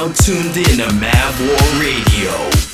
now tuned in to Mav War Radio.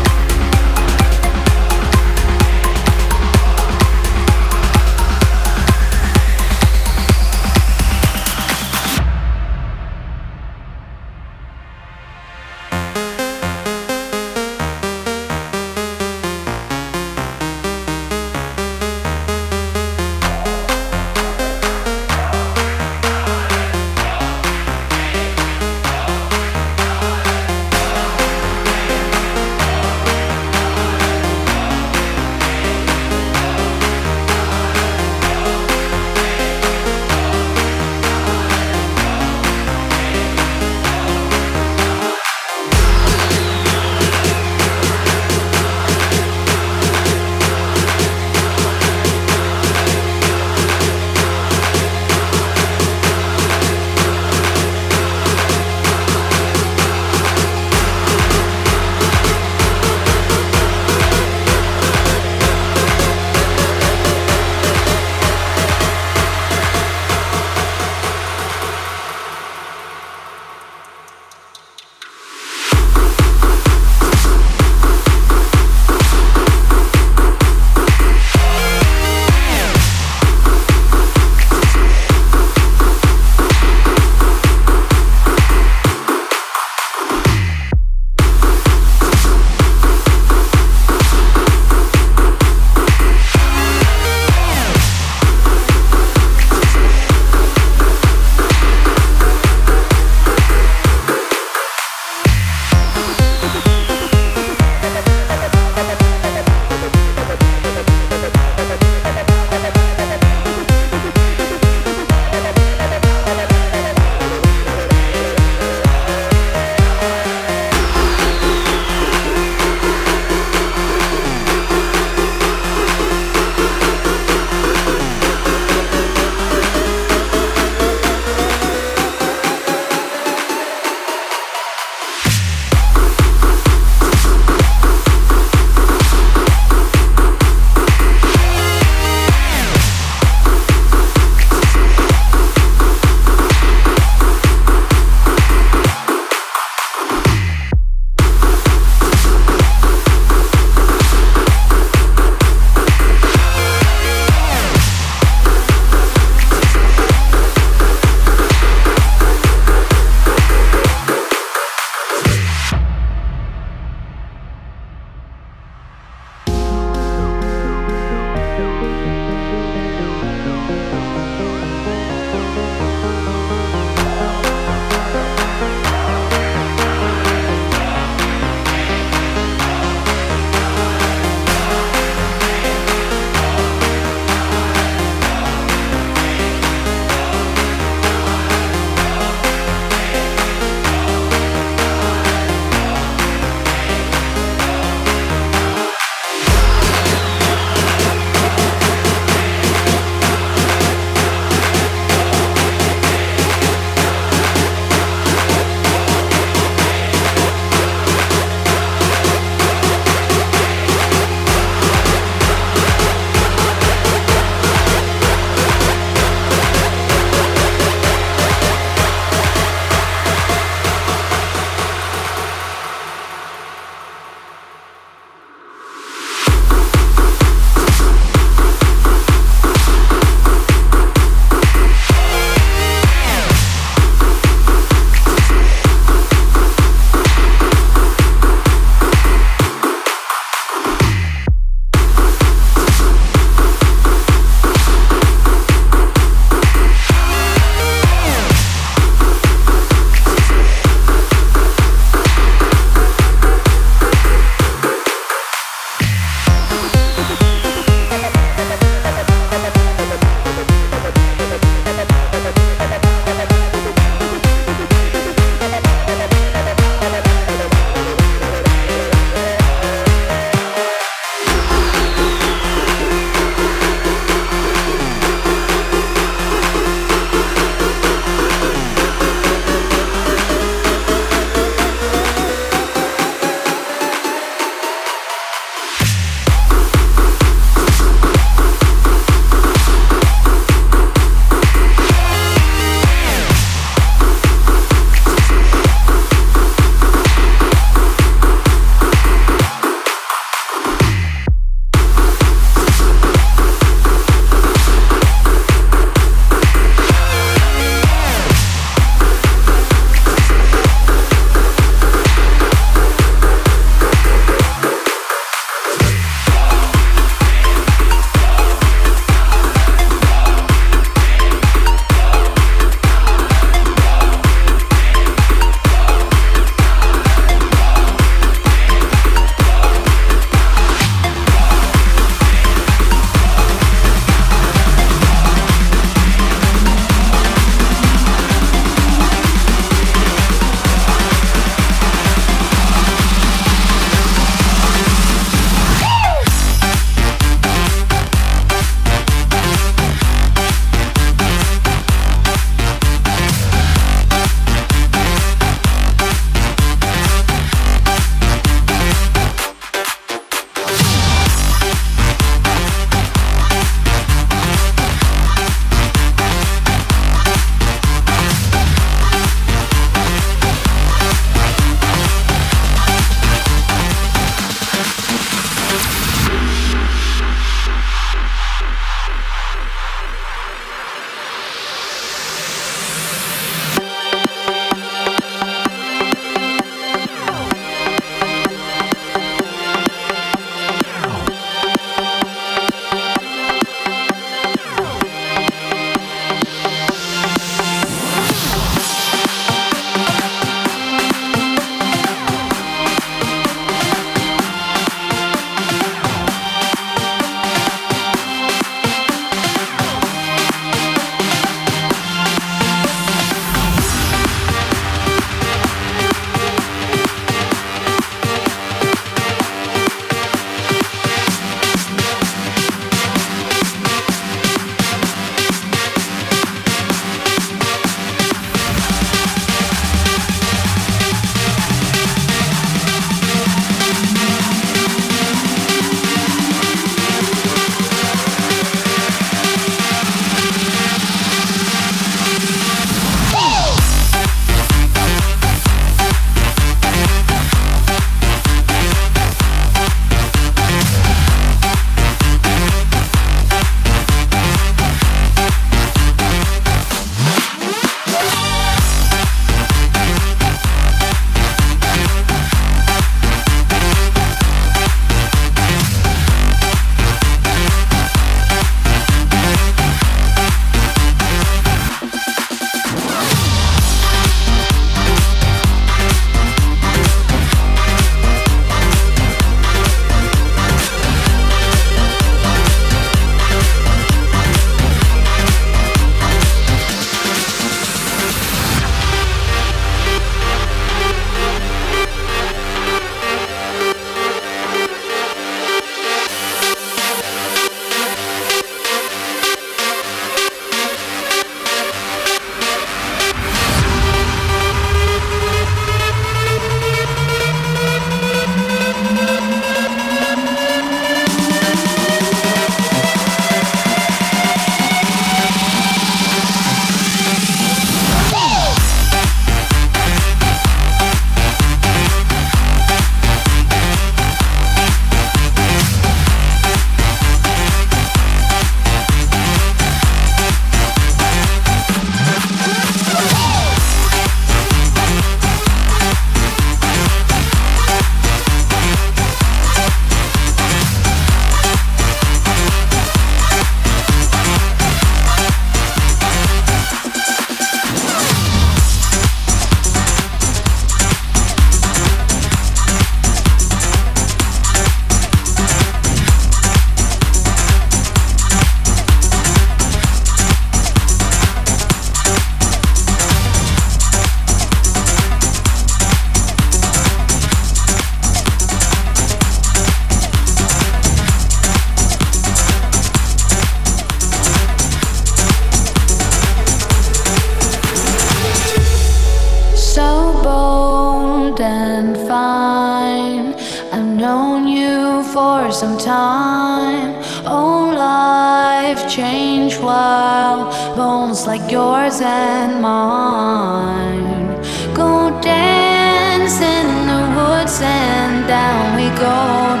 Some time. Oh, life change while bones like yours and mine go dancing in the woods and down we go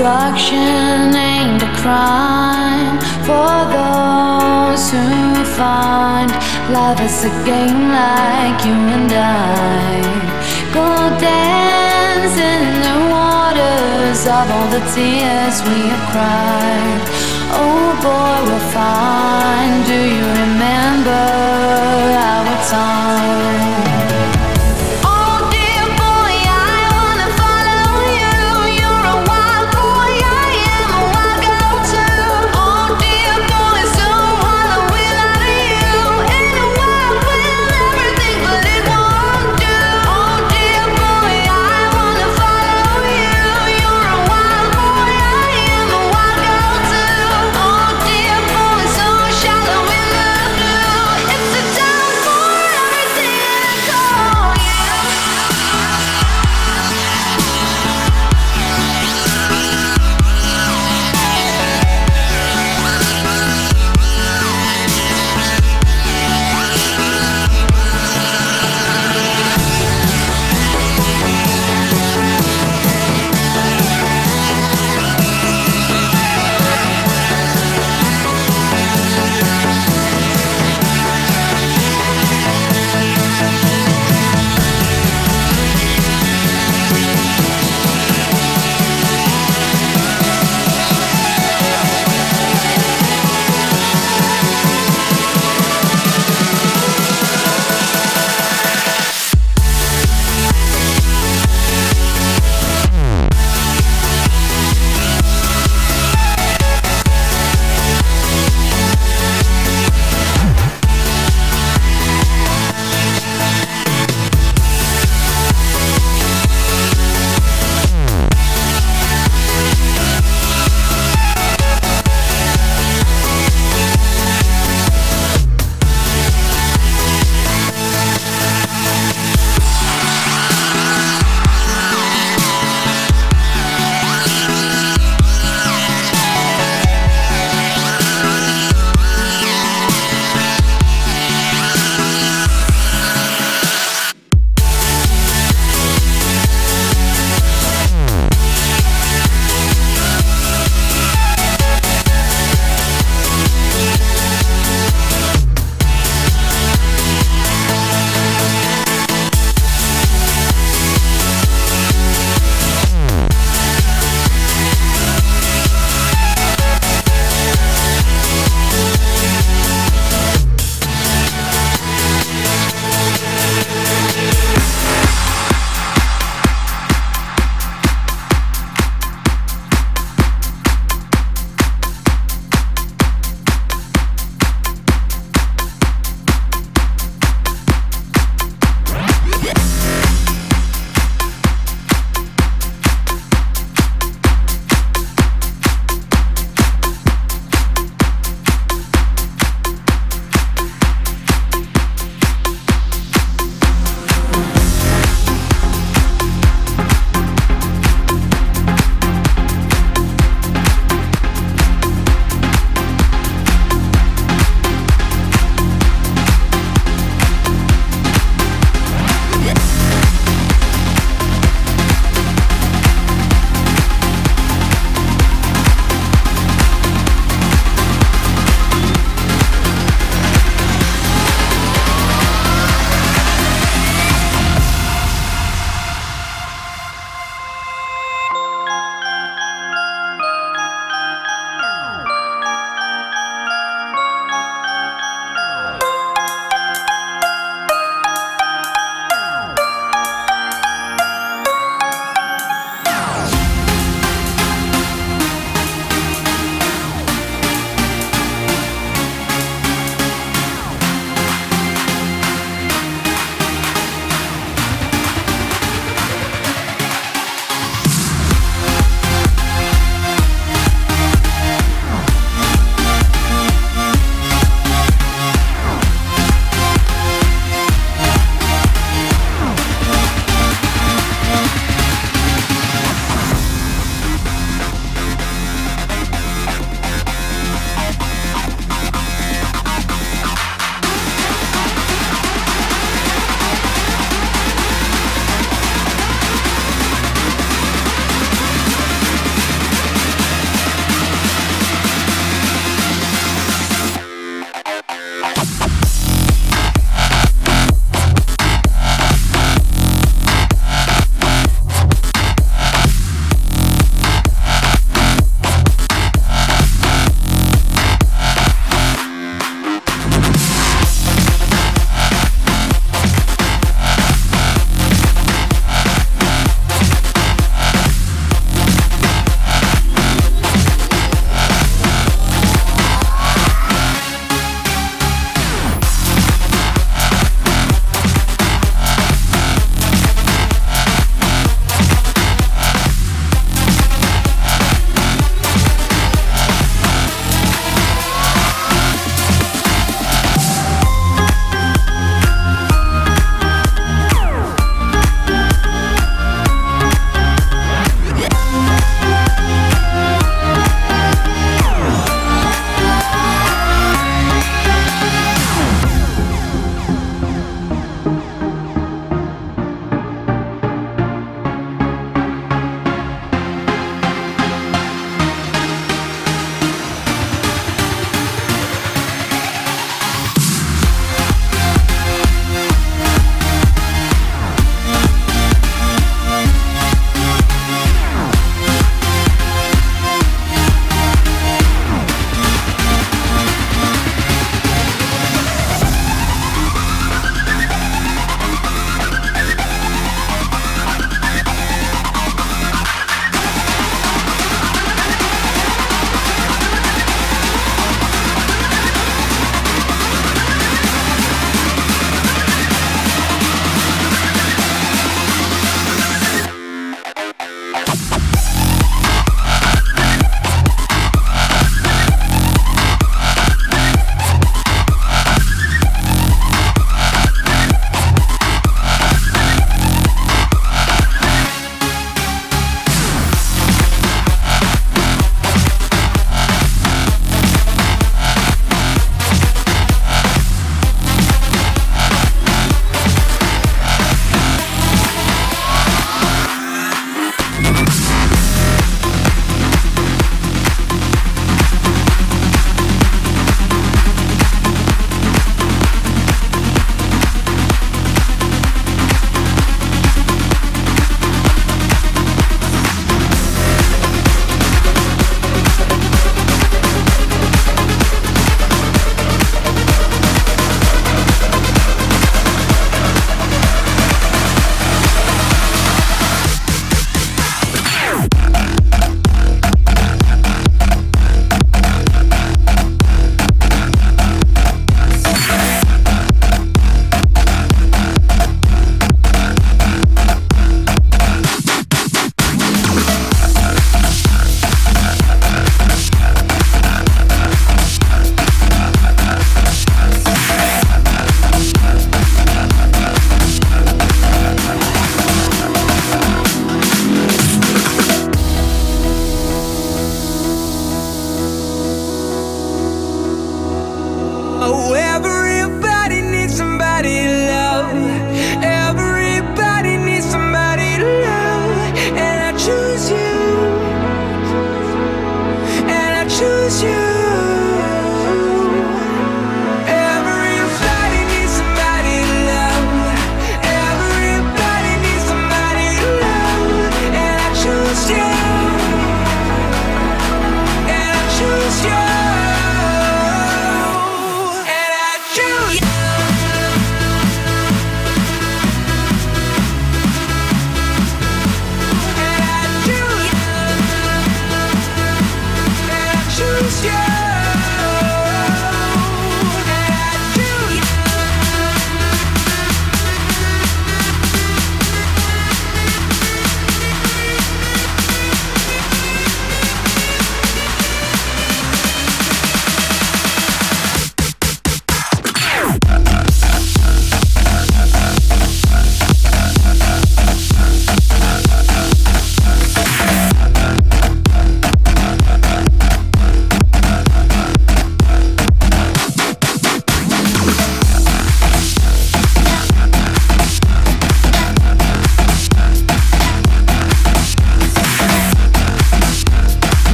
Destruction ain't a crime for those who find love is a game like you and I. Go dancing in the waters of all the tears we have cried. Oh boy, we'll find. Do you remember our time?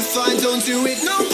Keep on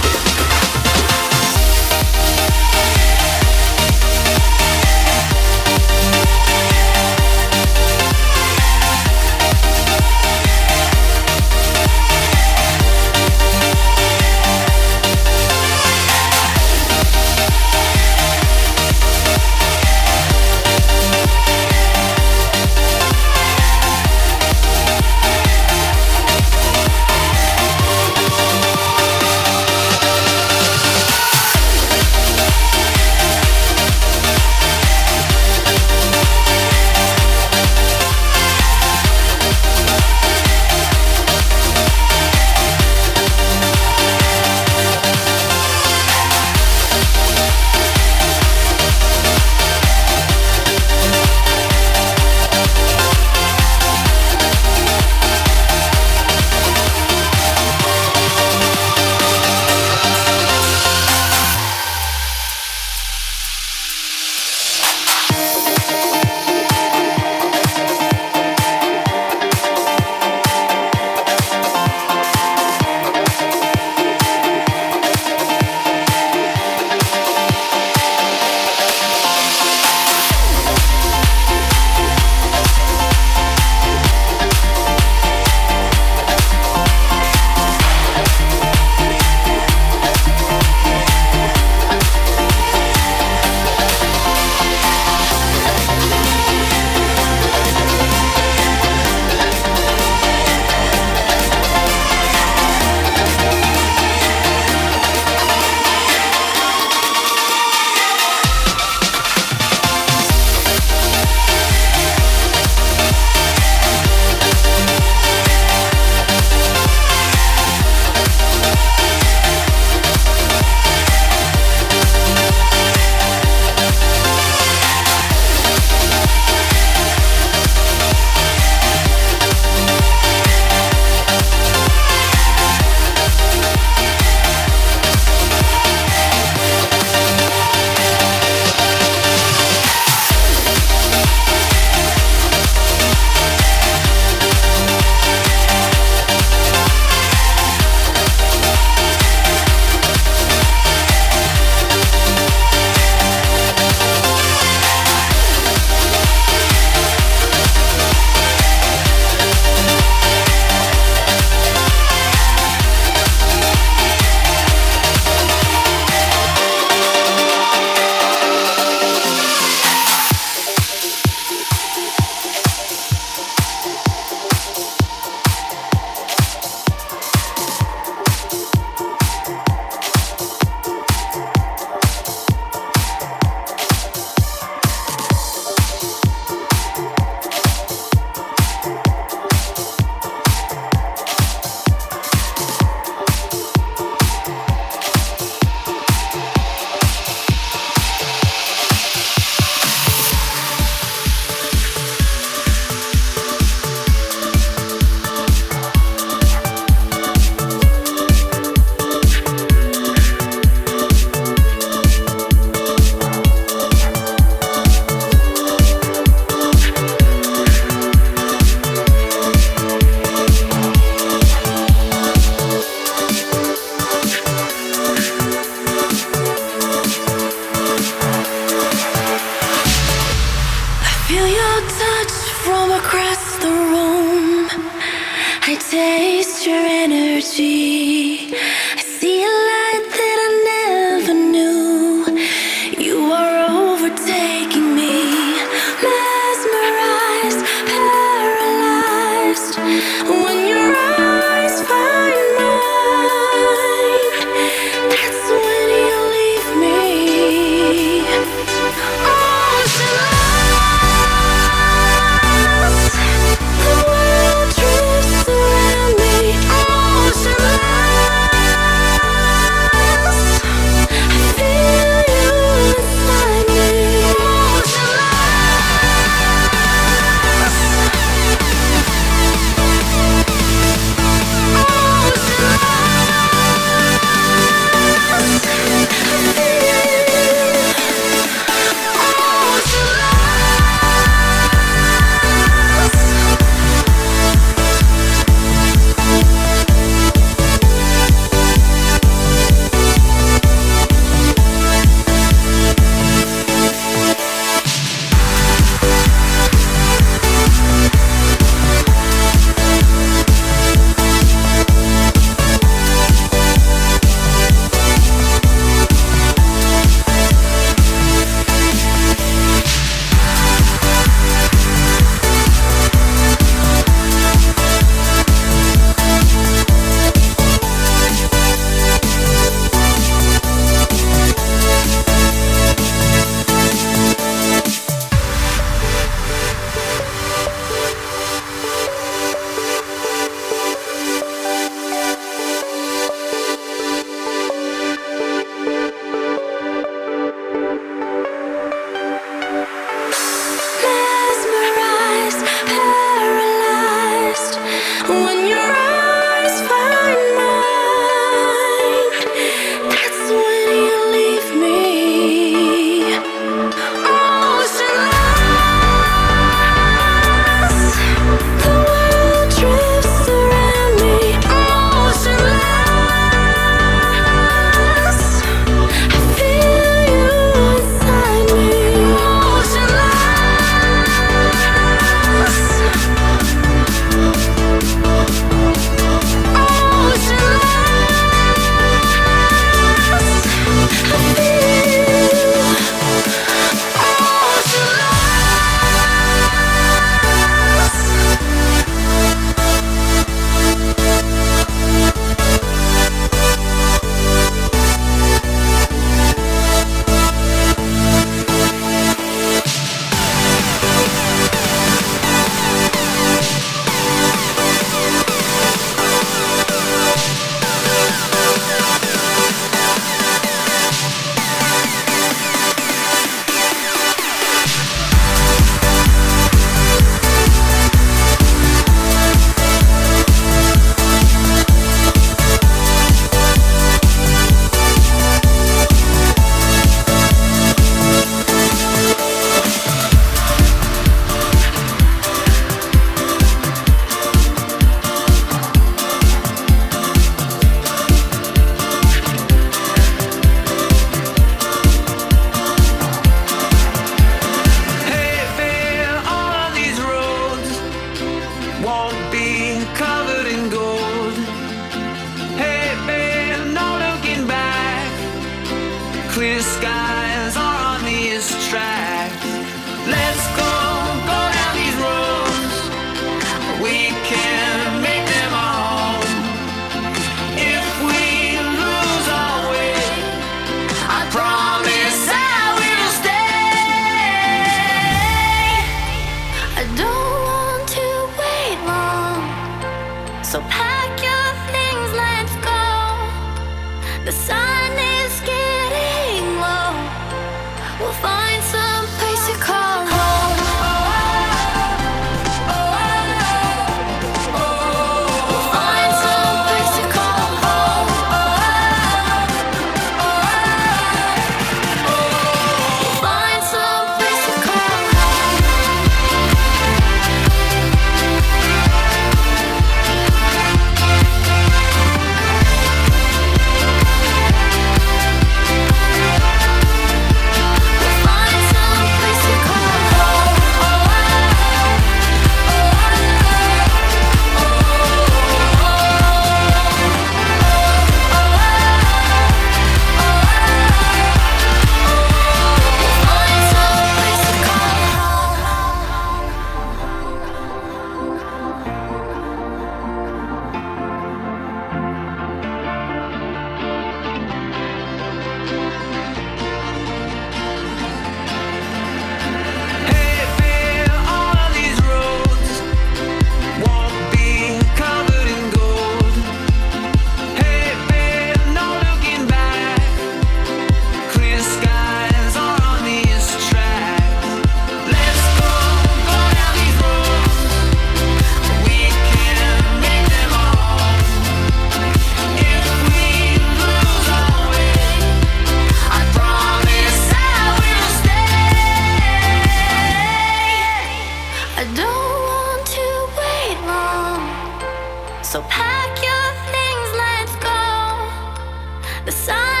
the sun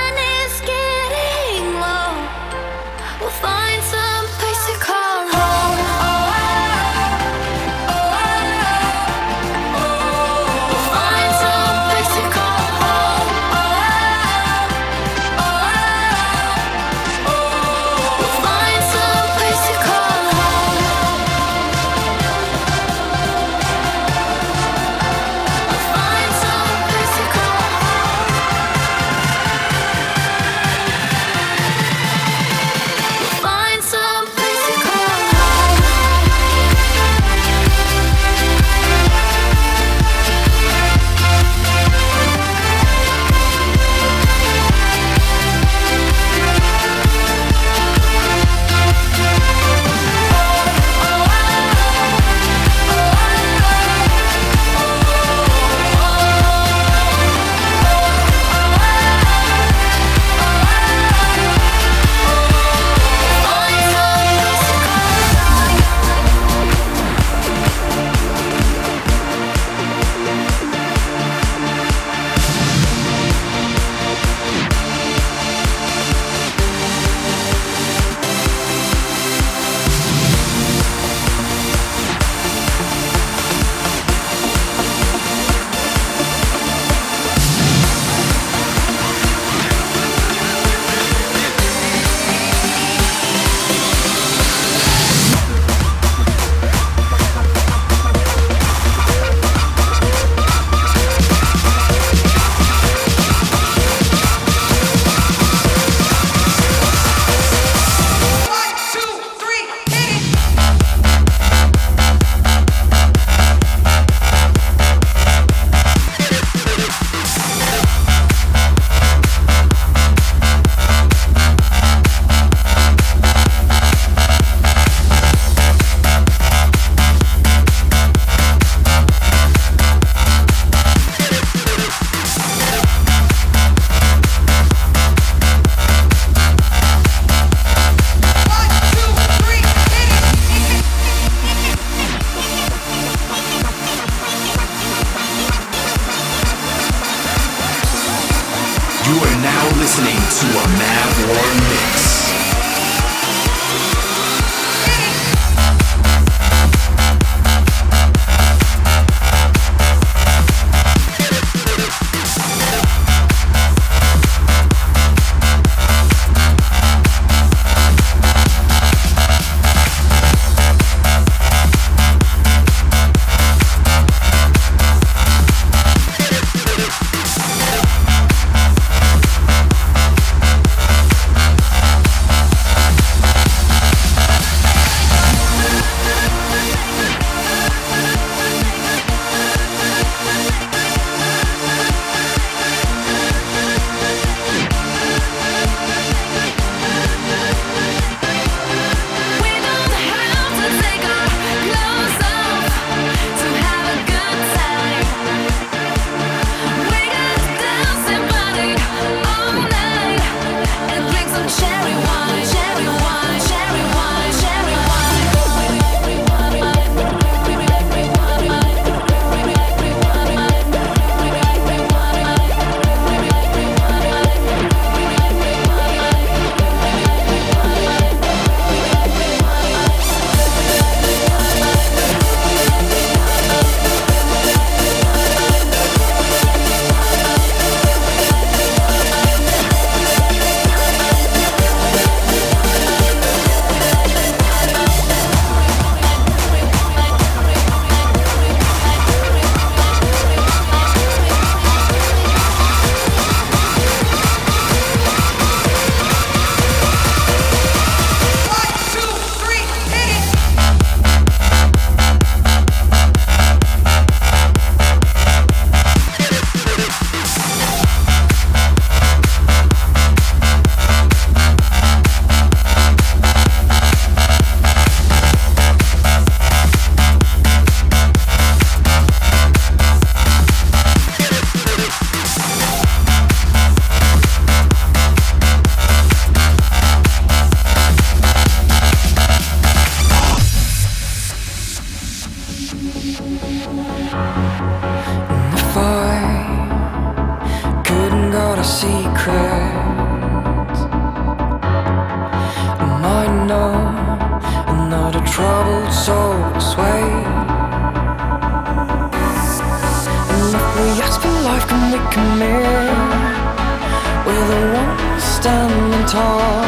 We're the ones standing tall.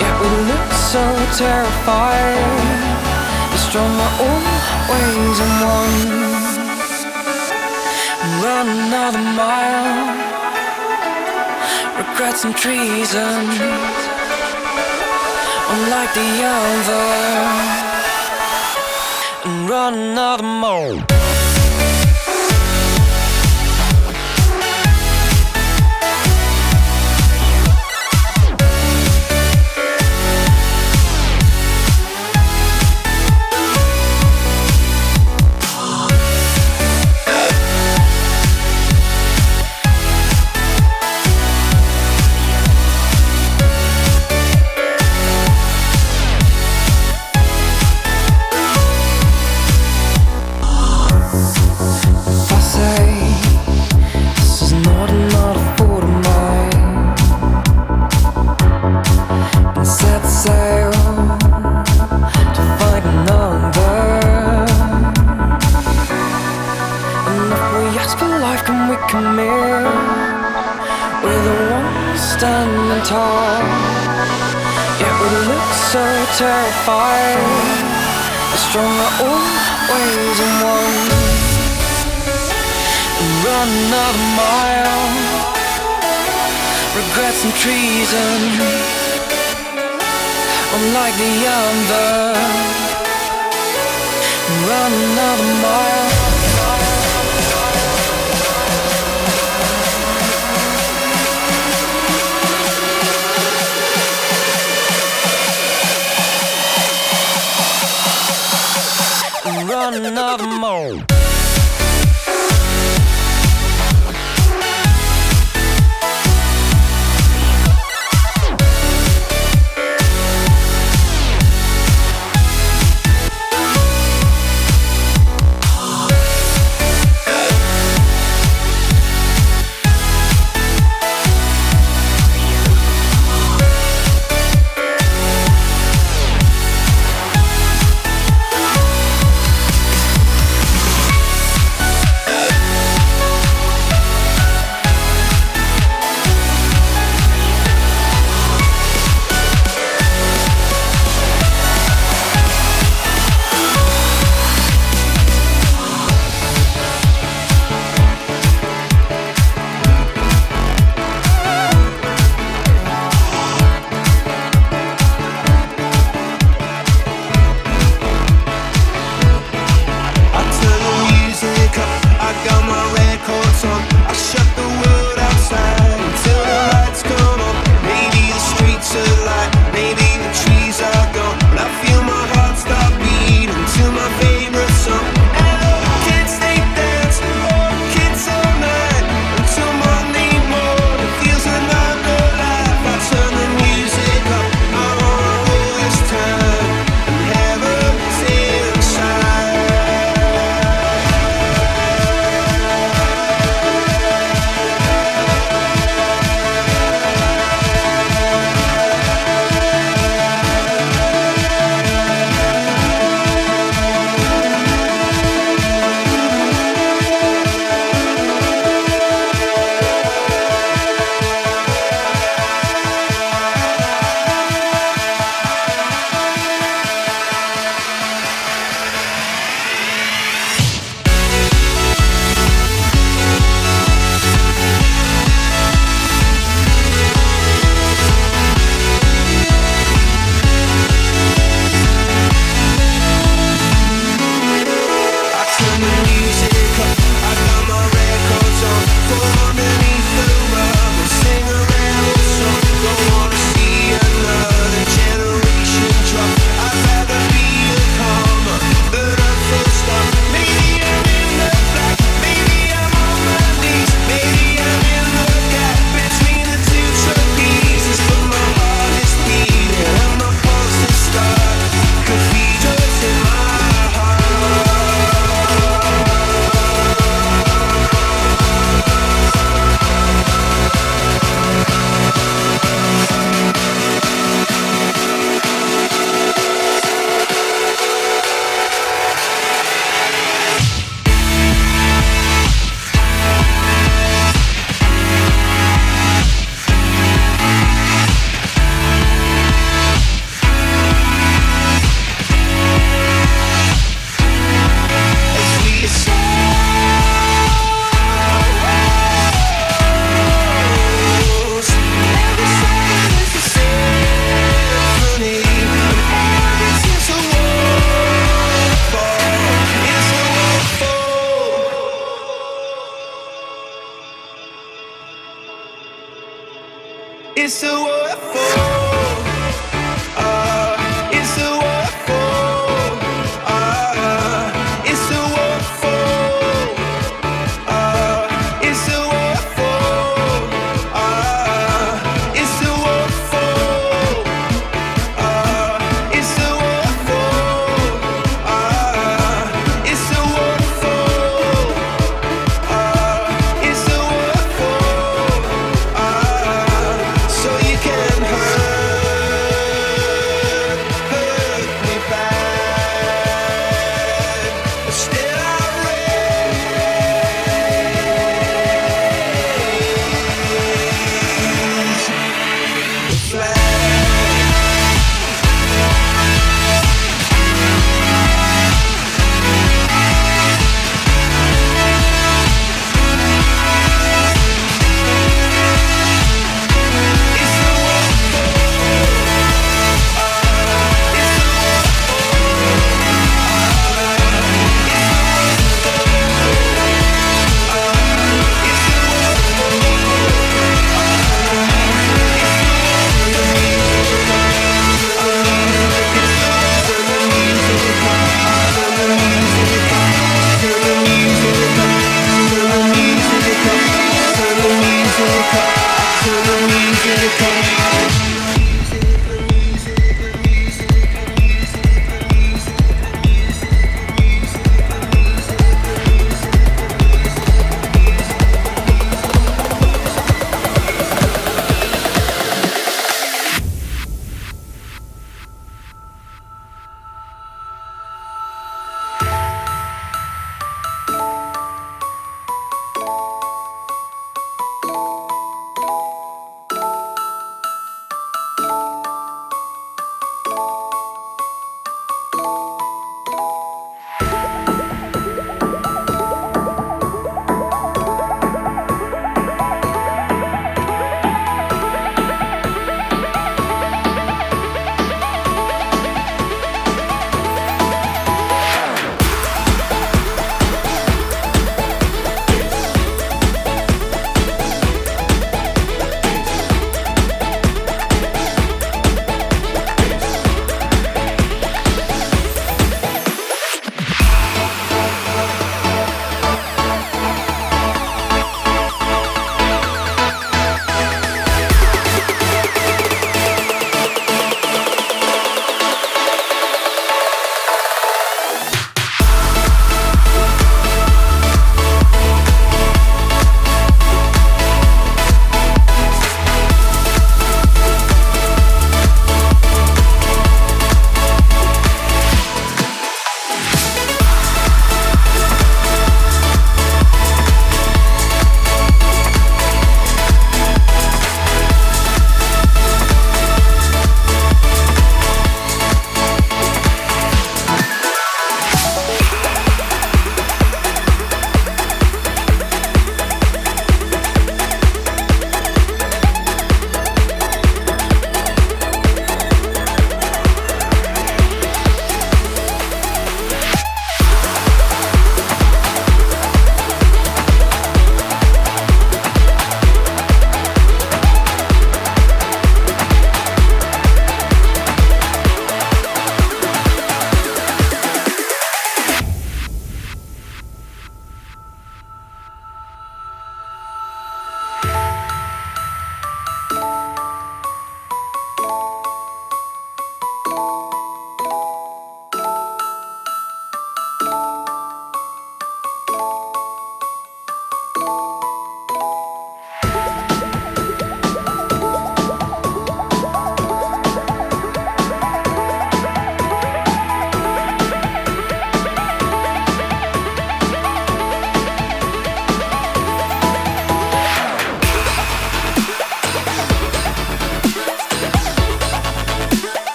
Yet we look so terrified. The strong are always in one. Run another mile. Regrets and treason. Unlike the other. And run another mile. terrified. It's stronger always in one. Run another mile. Regrets and treason. Unlike the other. Run another mile. one of more.